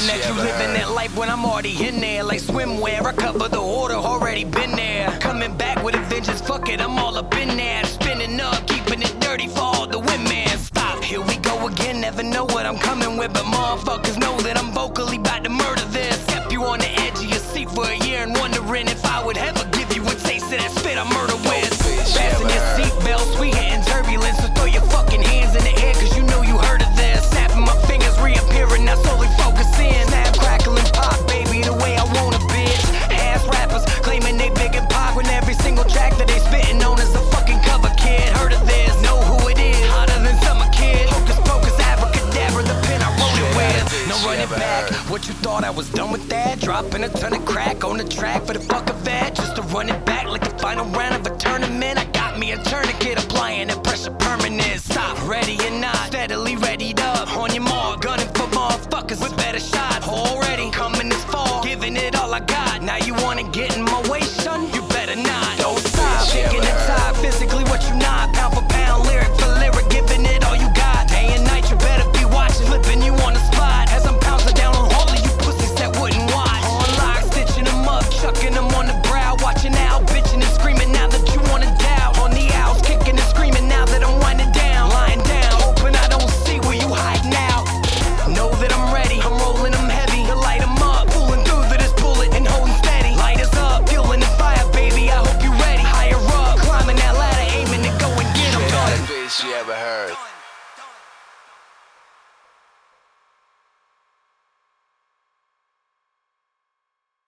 That you living that life when I'm already in there. Like swimwear, I cover the order, already been there. Coming back with a vengeance, fuck it, I'm all up in there. Spinning up, keeping it dirty for all the women. Stop, here we go again, never know what I'm coming with. But motherfuckers know that I'm vocally about to murder this. Kept you on the edge of your seat for a year and wondering if I would ever give you a taste of that spit I murder with. Back. What you thought I was done with that? Dropping a ton of crack on the track for the fuck of that. Just to run it back like the final round of a tournament. I got me a tourniquet applying the pressure permanent. Stop, ready or not, steadily readied up. On your mark, gunning for motherfuckers with better shots. Already coming this fall, giving it all I got. Now you wanna get in my way, you ever heard.